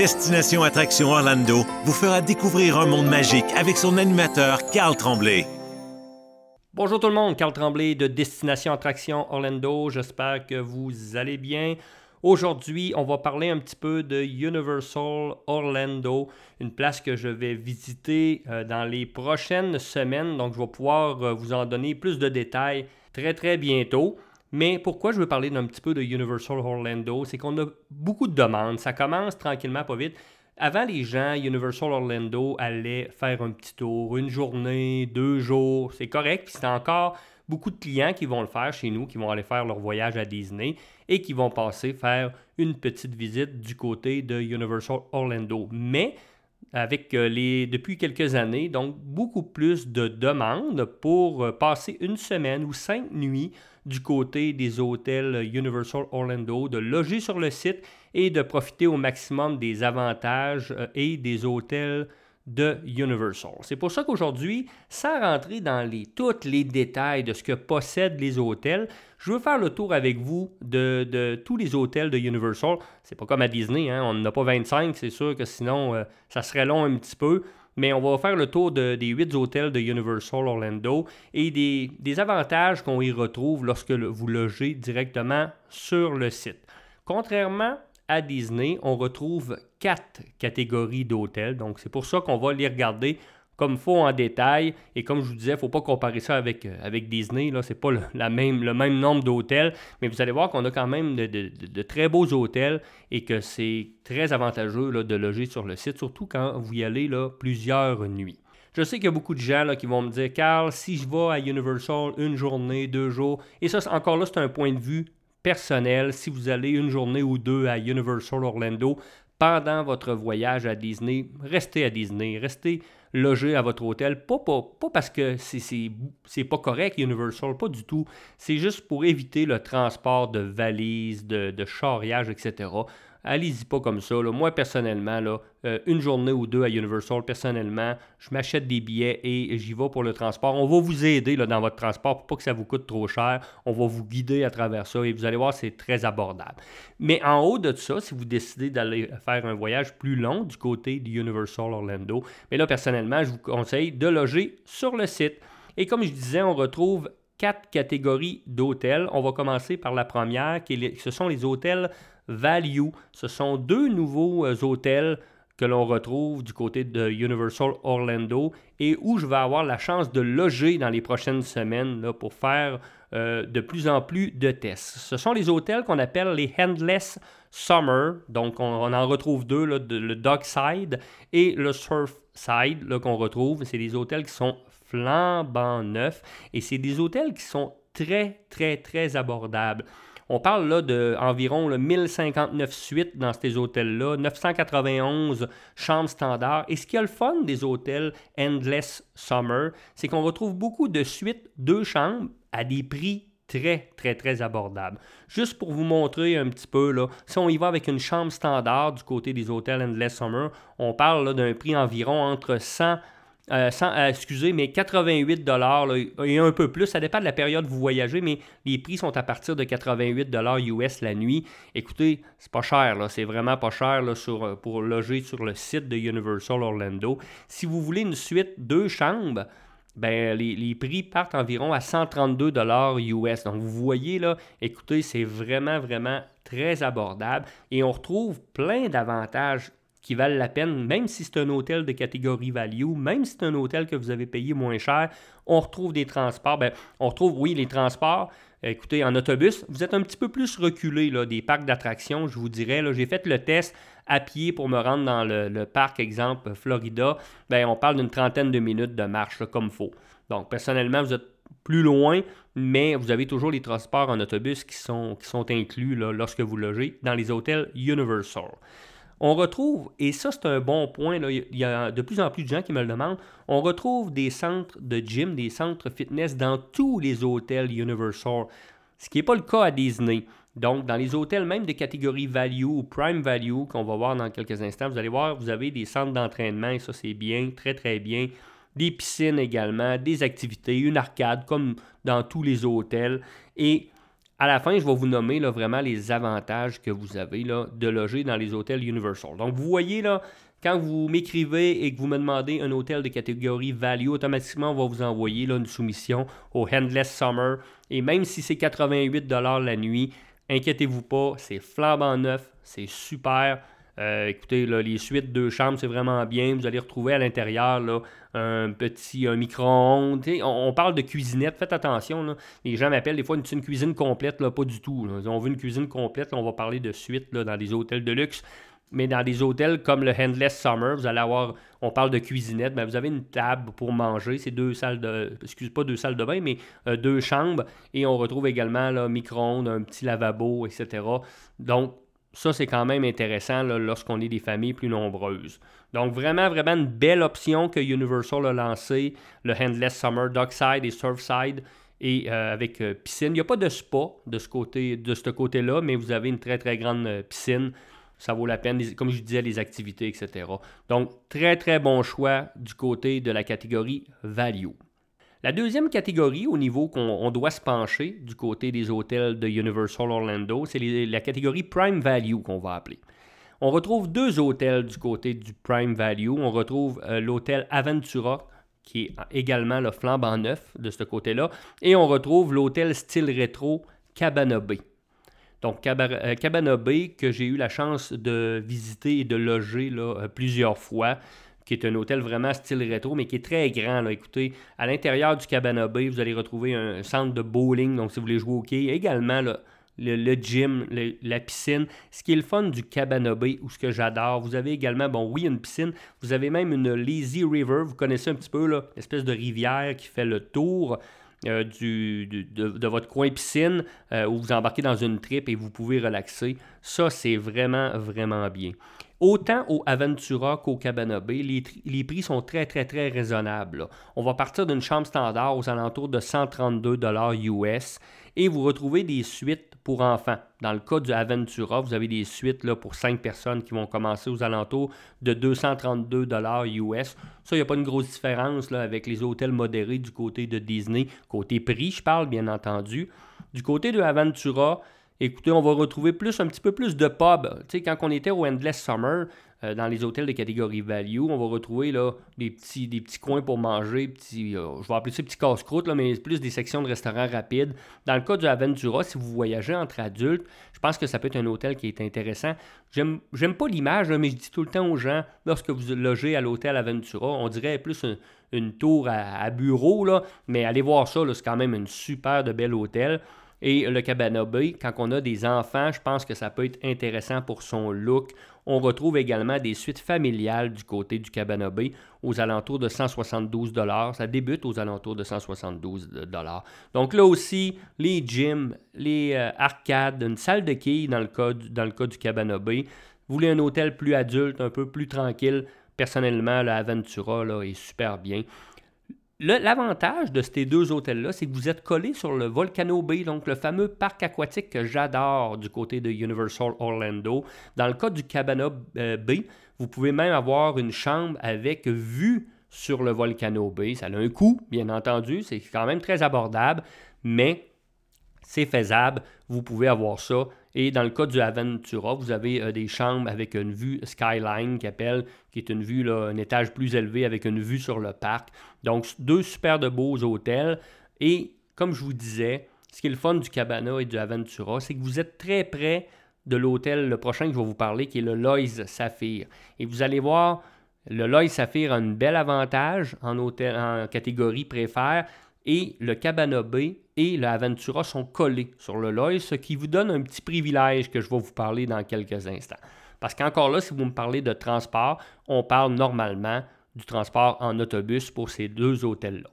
Destination Attraction Orlando vous fera découvrir un monde magique avec son animateur Carl Tremblay. Bonjour tout le monde, Carl Tremblay de Destination Attraction Orlando. J'espère que vous allez bien. Aujourd'hui, on va parler un petit peu de Universal Orlando, une place que je vais visiter euh, dans les prochaines semaines. Donc, je vais pouvoir euh, vous en donner plus de détails très très bientôt. Mais pourquoi je veux parler d'un petit peu de Universal Orlando, c'est qu'on a beaucoup de demandes. Ça commence tranquillement, pas vite. Avant, les gens, Universal Orlando allaient faire un petit tour, une journée, deux jours, c'est correct. Puis c'est encore beaucoup de clients qui vont le faire chez nous, qui vont aller faire leur voyage à Disney et qui vont passer faire une petite visite du côté de Universal Orlando. Mais avec euh, les, depuis quelques années, donc beaucoup plus de demandes pour euh, passer une semaine ou cinq nuits du côté des hôtels Universal Orlando, de loger sur le site et de profiter au maximum des avantages euh, et des hôtels de Universal. C'est pour ça qu'aujourd'hui, sans rentrer dans tous les détails de ce que possèdent les hôtels, je veux faire le tour avec vous de, tous les hôtels de Universal. C'est pas comme à Disney, hein? on n'en a pas 25, c'est sûr que sinon euh, ça serait long un petit peu. Mais on va faire le tour des huit hôtels de Universal Orlando et des, avantages qu'on y retrouve lorsque vous logez directement sur le site. Contrairement à Disney, on retrouve quatre catégories d'hôtels. Donc, c'est pour ça qu'on va les regarder comme faut en détail. Et comme je vous disais, il ne faut pas comparer ça avec, euh, avec Disney. Ce n'est pas le, la même, le même nombre d'hôtels. Mais vous allez voir qu'on a quand même de, très beaux hôtels et que c'est très avantageux de loger sur le site, surtout quand vous y allez là, plusieurs nuits. Je sais qu'il y a beaucoup de gens là, qui vont me dire, Carl, si je vais à Universal une journée, deux jours, et ça, encore là, c'est un point de vue personnel. Si vous allez une journée ou deux à Universal Orlando pendant votre voyage à Disney, restez à Disney, restez logé à votre hôtel. Pas, pas, parce que c'est pas correct, Universal, pas du tout. C'est juste pour éviter le transport de valises, de, de etc allez-y pas comme ça. Moi, personnellement, euh, une journée ou deux à Universal, personnellement, je m'achète des billets et j'y vais pour le transport. On va vous aider dans votre transport pour pas que ça vous coûte trop cher. On va vous guider à travers ça et vous allez voir, c'est très abordable. Mais en haut de ça, si vous décidez d'aller faire un voyage plus long du côté du Universal Orlando, mais là, personnellement, je vous conseille de loger sur le site. Et comme je disais, on retrouve quatre catégories d'hôtels. On va commencer par la première, qui ce sont les hôtels value. Ce sont deux nouveaux euh, hôtels que l'on retrouve du côté de Universal Orlando et où je vais avoir la chance de loger dans les prochaines semaines pour faire euh, de plus en plus de tests. Ce sont les hôtels qu'on appelle les Handless Summer. Donc, on, en retrouve deux, là, le Dockside et le Surfside qu'on retrouve. C'est des hôtels qui sont flambant neufs et c'est des hôtels qui sont très, très, très abordables. On parle là d'environ 1059 suites dans ces hôtels-là, 991 chambres standards. Et ce qui est le fun des hôtels Endless Summer, c'est qu'on retrouve beaucoup de suites, deux chambres, à des prix très, très, très abordables. Juste pour vous montrer un petit peu, là, si on y va avec une chambre standard du côté des hôtels Endless Summer, on parle d'un prix environ entre 100 euh, euh, excusez, mais 88 dollars et un peu plus. Ça dépend de la période où vous voyagez, mais les prix sont à partir de 88 dollars US la nuit. Écoutez, c'est pas cher, là, c'est vraiment pas cher là, sur, euh, pour loger sur le site de Universal Orlando. Si vous voulez une suite deux chambres, ben, les, les, prix partent environ à 132 dollars US. Donc, vous voyez là, écoutez, c'est vraiment, vraiment très abordable et on retrouve plein d'avantages qui valent la peine, même si c'est un hôtel de catégorie value, même si c'est un hôtel que vous avez payé moins cher, on retrouve des transports. Ben, on retrouve, oui, les transports. Écoutez, en autobus, vous êtes un petit peu plus reculé là, des parcs d'attractions, je vous dirais. J'ai fait le test à pied pour me rendre dans le, parc, exemple, Florida. Ben, on parle d'une trentaine de minutes de marche, comme comme faut. Donc, personnellement, vous êtes plus loin, mais vous avez toujours les transports en autobus qui sont, qui sont inclus lorsque vous logez dans les hôtels Universal. On retrouve, et ça c'est un bon point, il y a de plus en plus de gens qui me le demandent, on retrouve des centres de gym, des centres fitness dans tous les hôtels Universal, ce qui n'est pas le cas à Disney. Donc, dans les hôtels même de catégorie value ou prime value, qu'on va voir dans quelques instants, vous allez voir, vous avez des centres d'entraînement, et ça c'est bien, très très bien. Des piscines également, des activités, une arcade comme dans tous les hôtels. Et à la fin, je vais vous nommer vraiment les avantages que vous avez de loger dans les hôtels Universal. Donc, vous voyez quand vous m'écrivez et que vous me demandez un hôtel de catégorie value, automatiquement, on va vous envoyer là, une soumission au Handless Summer. Et même si c'est 88 la nuit, inquiétez-vous pas, c'est flambant neuf, c'est super. Euh, écoutez, les suites deux chambres, c'est vraiment bien. Vous allez retrouver à l'intérieur un petit micro-ondes. On, parle de cuisinette, faites attention. Les gens m'appellent des fois une, une cuisine complète, là, pas du tout. On veut une cuisine complète, on va parler de suite dans les hôtels de luxe. Mais dans des hôtels comme le Handless Summer, vous allez avoir, on parle de cuisinette, mais vous avez une table pour manger. C'est deux salles de, excuse pas deux salles de bain, mais euh, deux chambres. Et on retrouve également là, micro-ondes, un petit lavabo, etc. Donc, ça, c'est quand même intéressant lorsqu'on est des familles plus nombreuses. Donc, vraiment, vraiment une belle option que Universal a lancée, le Handless Summer, Dockside et Surfside, et euh, avec euh, piscine. Il n'y a pas de spa de ce côté, de ce côté-là, mais vous avez une très, très grande piscine ça vaut la peine, comme je disais, les activités, etc. Donc, très, très bon choix du côté de la catégorie value. La deuxième catégorie au niveau qu'on doit se pencher du côté des hôtels de Universal Orlando, c'est la catégorie Prime Value qu'on va appeler. On retrouve deux hôtels du côté du Prime Value. On retrouve euh, l'hôtel Aventura, qui est également le flambant neuf de ce côté-là. Et on retrouve l'hôtel style rétro Cabana. Donc, euh, Cabana Bay, que j'ai eu la chance de visiter et de loger euh, plusieurs fois, qui est un hôtel vraiment style rétro, mais qui est très grand. Là. Écoutez, à l'intérieur du Cabana Bay, vous allez retrouver un centre de bowling, donc si vous voulez jouer au hockey, également le, gym, la piscine. Ce qui est le fun du Cabana Bay, ou ce que j'adore, vous avez également, bon, oui, une piscine, vous avez même une Lazy River, vous connaissez un petit peu, l'espèce de rivière qui fait le tour. Euh, de, votre coin piscine euh, où vous embarquez dans une trip et vous pouvez relaxer. Ça, c'est vraiment, vraiment bien. Autant au Aventura qu'au Cabana les, prix sont très, très, très raisonnables. On va partir d'une chambre standard aux alentours de 132 US et vous retrouvez des suites pour enfants. Dans le cas du Aventura, vous avez des suites là, pour 5 personnes qui vont commencer aux alentours de 232 US. Ça, il n'y a pas une grosse différence là, avec les hôtels modérés du côté de Disney. Côté prix, je parle bien entendu. Du côté de Aventura, écoutez, on va retrouver plus un petit peu plus de pub. Tu sais, quand on était au Endless Summer, euh, dans les hôtels de catégorie value, on va retrouver là, des, petits, des petits coins pour manger, euh, je vais appeler ça petits casse-croûtes, mais plus des sections de restaurants rapides. Dans le cas du Aventura, si vous voyagez entre adultes, je pense que ça peut être un hôtel qui est intéressant. J'aime, pas l'image, mais je dis tout le temps aux gens, lorsque vous logez à l'hôtel Aventura, on dirait plus une tour à, bureau, là, mais allez voir ça, c'est quand même une super de bel hôtel. Et le Cabana Bay, quand on a des enfants, je pense que ça peut être intéressant pour son look. On retrouve également des suites familiales du côté du Cabana Bay aux alentours de 172 Ça débute aux alentours de 172 Donc là aussi, les gyms, les euh, arcades, une salle de quilles dans le cas du, dans le cas du Cabana Bay. Vous voulez un hôtel plus adulte, un peu plus tranquille. Personnellement, la Aventura est super bien. L'avantage de ces deux hôtels-là, c'est que vous êtes collé sur le Volcano Bay, donc le fameux parc aquatique que j'adore du côté de Universal Orlando. Dans le cas du Cabana euh, Bay, vous pouvez même avoir une chambre avec vue sur le Volcano Bay. Ça a un coût, bien entendu, c'est quand même très abordable, mais c'est faisable. Vous pouvez avoir ça et dans le cas du Aventura, vous avez euh, des chambres avec une vue skyline qui appelle, qui est une vue, là, un étage plus élevé avec une vue sur le parc. Donc, deux super beaux hôtels. Et comme je vous disais, ce qui est le fun du Cabana et du Aventura, c'est que vous êtes très près de l'hôtel, le prochain que je vais vous parler, qui est le Lois Saphir. Et vous allez voir, le Lois Saphir a un bel avantage en, hôtel, en catégorie préfère et le Cabana Bay et le Aventura sont collés sur le Lois, ce qui vous donne un petit privilège que je vais vous parler dans quelques instants. Parce qu'encore là, si vous me parlez de transport, on parle normalement du transport en autobus pour ces deux hôtels-là.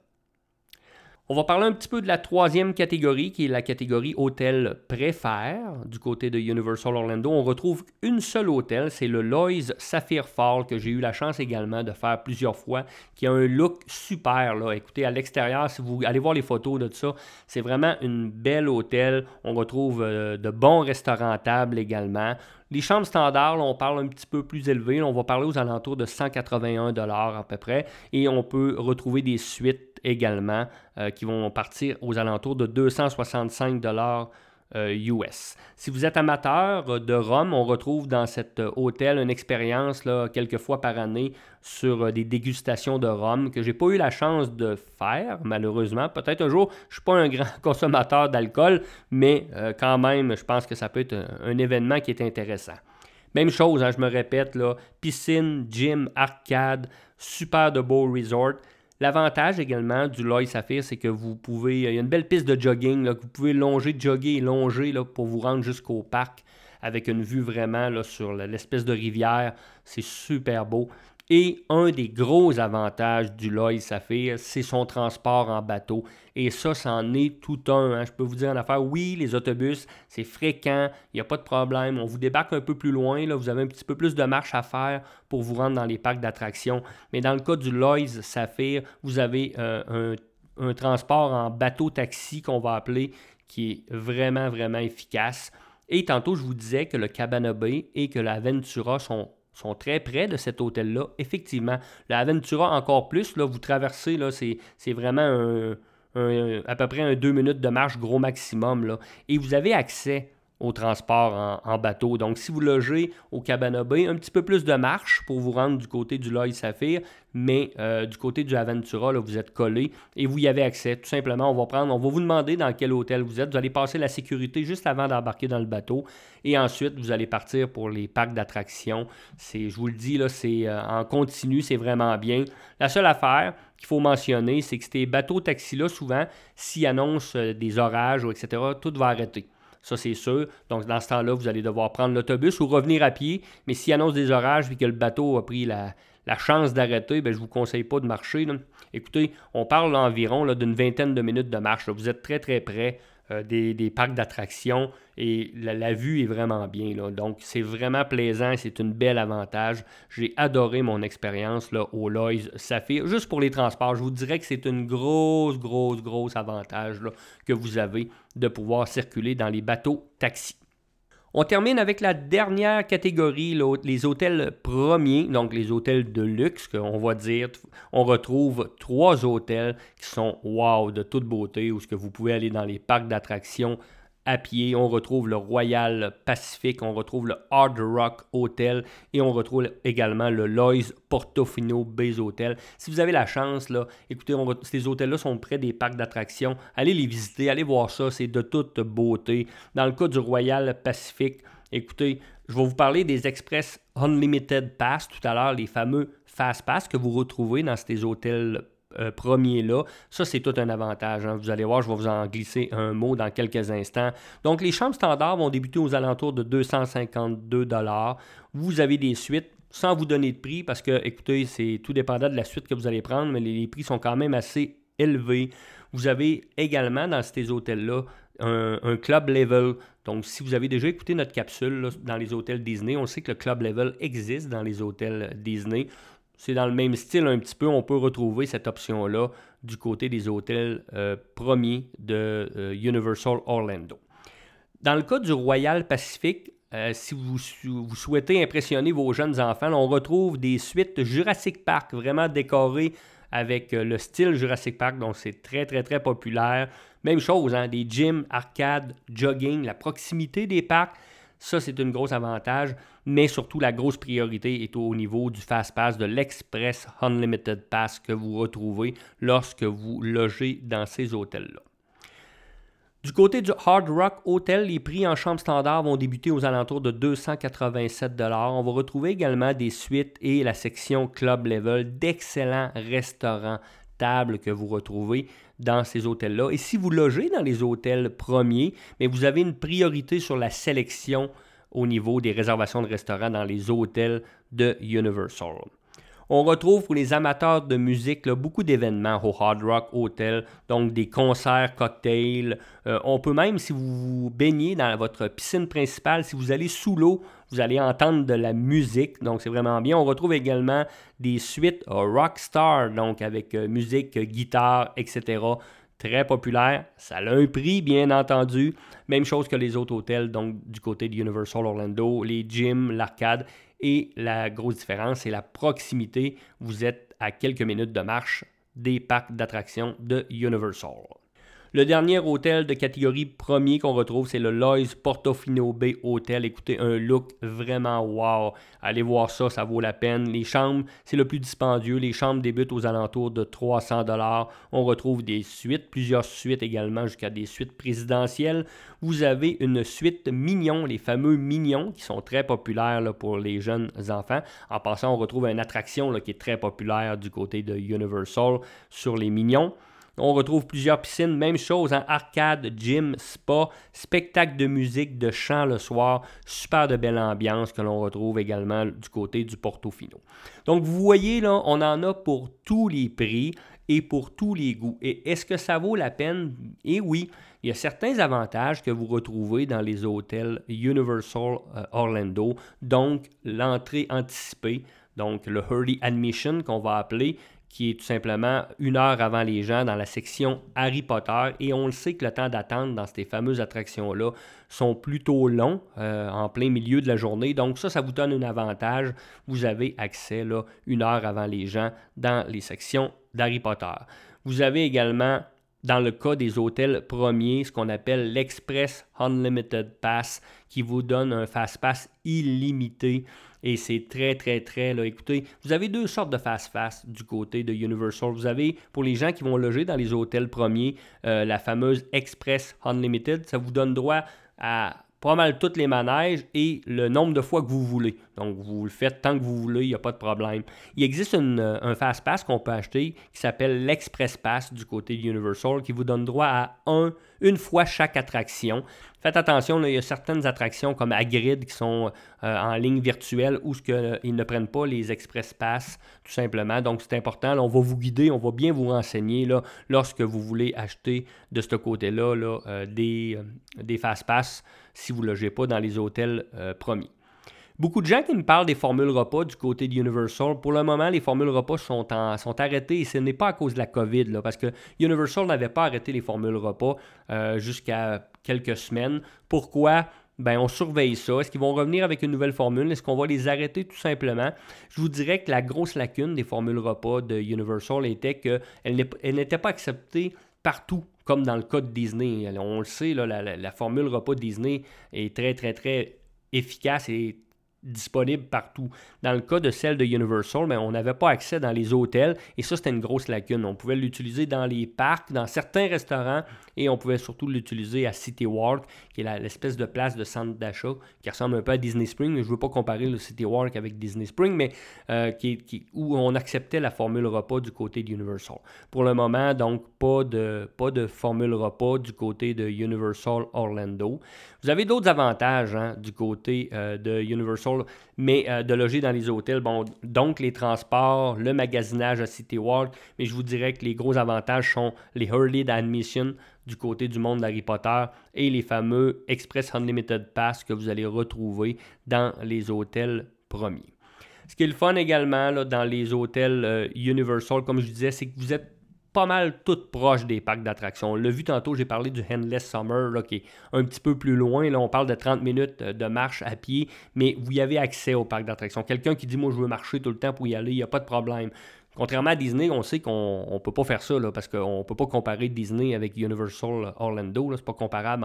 On va parler un petit peu de la troisième catégorie, qui est la catégorie hôtel préfère du côté de Universal Orlando. On retrouve une seule hôtel, c'est le Lois Sapphire Fall, que j'ai eu la chance également de faire plusieurs fois, qui a un look super. Écoutez, à l'extérieur, si vous allez voir les photos de ça, c'est vraiment une belle hôtel. On retrouve euh, de bons restaurants à table également. Les chambres standards, on parle un petit peu plus élevé. on va parler aux alentours de 181 à peu près. Et on peut retrouver des suites également euh, qui vont partir aux alentours de 265 US. Si vous êtes amateur de rhum, on retrouve dans cet hôtel une expérience quelques fois par année sur des dégustations de rhum que j'ai pas eu la chance de faire, malheureusement. Peut-être un jour, je suis pas un grand consommateur d'alcool, mais quand même, je pense que ça peut être un, événement qui est intéressant. Même chose, hein, je me répète, là, piscine, gym, arcade, super de beau resort. L'avantage également du Loy Saphir, c'est que vous pouvez. Il y a une belle piste de jogging, que vous pouvez longer, jogger et longer pour vous rendre jusqu'au parc avec une vue vraiment sur l'espèce de rivière. C'est super beau. Et un des gros avantages du Lloyd Saphir, c'est son transport en bateau. Et ça, c'en est tout un. Hein. Je peux vous dire en affaire, oui, les autobus, c'est fréquent, il n'y a pas de problème. On vous débarque un peu plus loin, là, vous avez un petit peu plus de marche à faire pour vous rendre dans les parcs d'attractions. Mais dans le cas du Lloyd Saphir, vous avez euh, un, transport en bateau-taxi qu'on va appeler qui est vraiment, vraiment efficace. Et tantôt, je vous disais que le Cabana Bay et que la Ventura sont sont très près de cet hôtel-là. Effectivement, la Aventura encore plus, là, vous traversez, là, c'est, vraiment à peu près un deux minutes de marche gros maximum. Là. Et vous avez accès au transport en, bateau. Donc, si vous logez au Cabana Bay, un petit peu plus de marche pour vous rendre du côté du Loy Saphir, mais euh, du côté du Aventura, là, vous êtes collé et vous y avez accès. Tout simplement, on va prendre, on va vous demander dans quel hôtel vous êtes. Vous allez passer la sécurité juste avant d'embarquer dans le bateau et ensuite, vous allez partir pour les parcs d'attractions. Je vous le dis, là, c'est euh, en continu, c'est vraiment bien. La seule affaire qu'il faut mentionner, c'est que ces bateaux-taxis-là, souvent, s'ils annoncent euh, des orages, ou etc., tout va arrêter. Ça, c'est sûr. Donc, dans ce temps-là, vous allez devoir prendre l'autobus ou revenir à pied. Mais s'il annonce des orages et que le bateau a pris la, chance d'arrêter, ben, je ne vous conseille pas de marcher. Écoutez, on parle environ d'une vingtaine de minutes de marche. Vous êtes très, très près. Euh, des, parcs d'attractions et la, vue est vraiment bien. Donc, c'est vraiment plaisant, c'est une belle avantage. J'ai adoré mon expérience au Lois Saphir. Juste pour les transports, je vous dirais que c'est une grosse, grosse, grosse avantage que vous avez de pouvoir circuler dans les bateaux taxis. On termine avec la dernière catégorie, les hôtels premiers, donc les hôtels de luxe, qu'on va dire. On retrouve trois hôtels qui sont wow, de toute beauté, où ce que vous pouvez aller dans les parcs d'attractions à pied. On retrouve le Royal Pacific, on retrouve le Hard Rock Hotel et on retrouve également le Lois Portofino Base Hotel. Si vous avez la chance, là, écoutez, ces hôtels-là sont près des parcs d'attractions. Allez les visiter, allez voir ça, c'est de toute beauté. Dans le cas du Royal Pacific, écoutez, je vais vous parler des Express Unlimited Pass tout à l'heure, les fameux Fast Pass que vous retrouvez dans ces hôtels euh, premier là. Ça, c'est tout un avantage. Hein. Vous allez voir, je vais vous en glisser un mot dans quelques instants. Donc, les chambres standards vont débuter aux alentours de 252 Vous avez des suites sans vous donner de prix parce que, écoutez, c'est tout dépendant de la suite que vous allez prendre, mais les, prix sont quand même assez élevés. Vous avez également dans ces hôtels-là un, club level. Donc, si vous avez déjà écouté notre capsule dans les hôtels Disney, on sait que le club level existe dans les hôtels Disney. C'est dans le même style un petit peu. On peut retrouver cette option-là du côté des hôtels euh, premiers de euh, Universal Orlando. Dans le cas du Royal Pacific, euh, si vous, souhaitez impressionner vos jeunes enfants, on retrouve des suites Jurassic Park vraiment décorées avec le style Jurassic Park, donc c'est très très très populaire. Même chose, hein, des gyms, arcades, jogging, la proximité des parcs. Ça, c'est un gros avantage, mais surtout la grosse priorité est au niveau du Fast Pass, de l'Express Unlimited Pass que vous retrouvez lorsque vous logez dans ces hôtels-là. Du côté du Hard Rock Hotel, les prix en chambre standard vont débuter aux alentours de 287 On va retrouver également des suites et la section Club Level d'excellents restaurants tables que vous retrouvez dans ces hôtels-là. Et si vous logez dans les hôtels premiers, mais vous avez une priorité sur la sélection au niveau des réservations de restaurants dans les hôtels de Universal. On retrouve pour les amateurs de musique beaucoup d'événements au Hard Rock Hotel, donc des concerts, cocktails. Euh, on peut même, si vous vous baignez dans votre piscine principale, si vous allez sous l'eau, vous allez entendre de la musique, donc c'est vraiment bien. On retrouve également des suites Rockstar, donc avec euh, musique, guitare, etc très populaire. Ça a un prix, bien entendu. Même chose que les autres hôtels, donc du côté de Universal Orlando, les gyms, l'arcade. Et la grosse différence, c'est la proximité. Vous êtes à quelques minutes de marche des parcs d'attractions de Universal. Le dernier hôtel de catégorie premier qu'on retrouve, c'est le Lois Portofino Bay Hotel. Écoutez, un look vraiment wow. Allez voir ça, ça vaut la peine. Les chambres, c'est le plus dispendieux. Les chambres débutent aux alentours de 300 dollars. On retrouve des suites, plusieurs suites également, jusqu'à des suites présidentielles. Vous avez une suite mignon, les fameux mignons, qui sont très populaires pour les jeunes enfants. En passant, on retrouve une attraction qui est très populaire du côté de Universal sur les mignons. On retrouve plusieurs piscines, même chose, en arcade, gym, spa, spectacle de musique, de chant le soir, super de belle ambiance que l'on retrouve également du côté du Portofino. Donc vous voyez là, on en a pour tous les prix et pour tous les goûts. Et est-ce que ça vaut la peine? Et oui, il y a certains avantages que vous retrouvez dans les hôtels Universal euh, Orlando, donc l'entrée anticipée, donc le early admission qu'on va appeler, qui est tout simplement une heure avant les gens dans la section Harry Potter. Et on le sait que le temps d'attente dans ces fameuses attractions-là sont plutôt longs euh, en plein milieu de la journée. Donc ça, ça vous donne un avantage. Vous avez accès là, une heure avant les gens dans les sections d'Harry Potter. Vous avez également dans le cas des hôtels premiers, ce qu'on appelle l'Express Unlimited Pass, qui vous donne un Fast Pass illimité. Et c'est très, très, très, écoutez, vous avez deux sortes de fast-pass du côté de Universal. Vous avez, pour les gens qui vont loger dans les hôtels premiers, euh, la fameuse Express Unlimited. Ça vous donne droit à pas mal toutes les manèges et le nombre de fois que vous voulez. Donc, vous le faites tant que vous voulez, il n'y a pas de problème. Il existe euh, un Fast Pass qu'on peut acheter qui s'appelle l'Express Pass du côté de Universal qui vous donne droit à un, une fois chaque attraction. Faites attention, il y a certaines attractions comme Agrid qui sont euh, en ligne virtuelle ce que, ils ne prennent pas les Express Pass tout simplement. Donc, c'est important. on va vous guider, on va bien vous renseigner là, lorsque vous voulez acheter de ce côté-là là, euh, des, des Fast Pass si vous ne logez pas dans les hôtels euh, premiers. Beaucoup de gens qui me parlent des formules repas du côté de Universal. Pour le moment, les formules repas sont, sont arrêtées et ce n'est pas à cause de la COVID, là, parce que Universal n'avait pas arrêté les formules repas euh, jusqu'à quelques semaines. Pourquoi? Ben, on surveille ça. Est-ce qu'ils vont revenir avec une nouvelle formule? Est-ce qu'on va les arrêter tout simplement? Je vous dirais que la grosse lacune des formules repas de Universal était qu'elles n'étaient pas acceptées partout comme dans le cas de Disney. On le sait, la, la, formule repas Disney est très, très, très efficace et disponible partout. Dans le cas de celle de Universal, mais ben, on n'avait pas accès dans les hôtels et ça, c'était une grosse lacune. On pouvait l'utiliser dans les parcs, dans certains restaurants et on pouvait surtout l'utiliser à City Walk, qui est l'espèce de place de centre d'achat qui ressemble un peu à Disney Spring. Je ne veux pas comparer le City Walk avec Disney Spring, mais euh, qui, où on acceptait la formule repas du côté d'Universal. Pour le moment, donc, pas de, pas de formule repas du côté de Universal Orlando. Vous avez d'autres avantages hein, du côté euh, de Universal, mais euh, de loger dans les hôtels. Bon, donc les transports, le magasinage à City Walk, mais je vous dirais que les gros avantages sont les early admission du côté du monde d'Harry Potter et les fameux Express Unlimited Pass que vous allez retrouver dans les hôtels premiers. Ce qui est le fun également dans les hôtels euh, Universal, comme je disais, c'est que vous êtes pas mal toutes proches des parcs d'attractions. On l'a vu tantôt, j'ai parlé du Endless Summer, là, qui est un petit peu plus loin. Là, on parle de 30 minutes euh, de marche à pied, mais vous y avez accès au parc d'attractions. Quelqu'un qui dit, moi, je veux marcher tout le temps pour y aller, il n'y a pas de problème. Contrairement à Disney, on sait qu'on ne peut pas faire ça, là, parce qu'on ne peut pas comparer Disney avec Universal Orlando. Ce n'est pas comparable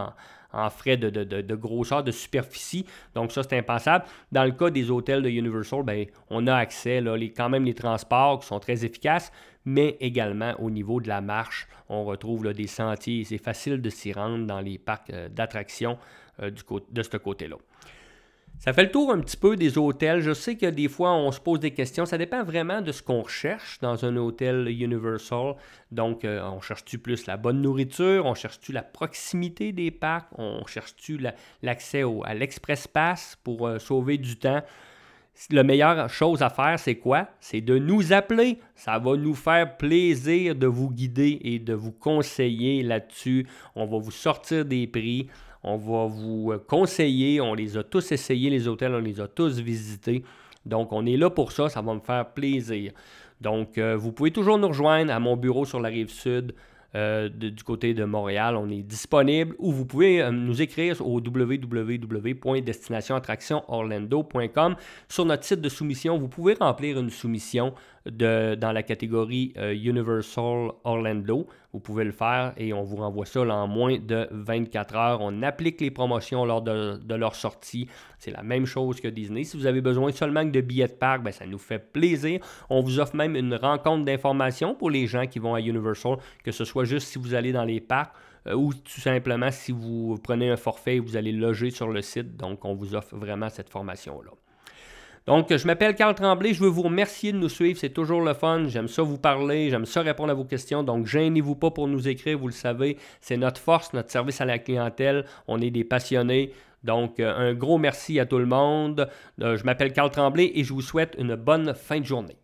en, frais de, de, grosseur, de superficie. Donc ça, c'est impensable. Dans le cas des hôtels de Universal, ben, on a accès, là, les, quand même les transports qui sont très efficaces, mais également au niveau de la marche, on retrouve là, des sentiers. C'est facile de s'y rendre dans les parcs euh, d'attractions euh, de ce côté-là. Ça fait le tour un petit peu des hôtels. Je sais que des fois, on se pose des questions. Ça dépend vraiment de ce qu'on recherche dans un hôtel Universal. Donc, euh, on cherche-tu plus la bonne nourriture? On cherche-tu la proximité des parcs? On cherche-tu l'accès à l'Express Pass pour euh, sauver du temps? La meilleure chose à faire, c'est quoi? C'est de nous appeler. Ça va nous faire plaisir de vous guider et de vous conseiller là-dessus. On va vous sortir des prix. On va vous euh, conseiller. On les a tous essayés, les hôtels, on les a tous visités. Donc, on est là pour ça. Ça va me faire plaisir. Donc, euh, vous pouvez toujours nous rejoindre à mon bureau sur la rive sud. Euh, du côté de Montréal. On est disponible ou vous pouvez nous écrire au www.destinationattractionorlando.com. Sur notre site de soumission, vous pouvez remplir une soumission de, dans la catégorie Universal Orlando. vous pouvez le faire et on vous renvoie ça en moins de 24 heures. On applique les promotions lors de, leur sortie. C'est la même chose que Disney. Si vous avez besoin seulement de billets de parc, ben, ça nous fait plaisir. On vous offre même une rencontre d'information pour les gens qui vont à Universal, que ce soit juste si vous allez dans les parcs euh, ou tout simplement si vous prenez un forfait et vous allez loger sur le site. Donc, on vous offre vraiment cette formation-là. Donc, je m'appelle Carl Tremblay. Je veux vous remercier de nous suivre. C'est toujours le fun. J'aime ça vous parler. J'aime ça répondre à vos questions. Donc, gênez-vous pas pour nous écrire. Vous le savez, c'est notre force, notre service à la clientèle. On est des passionnés. Donc, euh, un gros merci à tout le monde. Euh, je m'appelle Carl Tremblay et je vous souhaite une bonne fin de journée.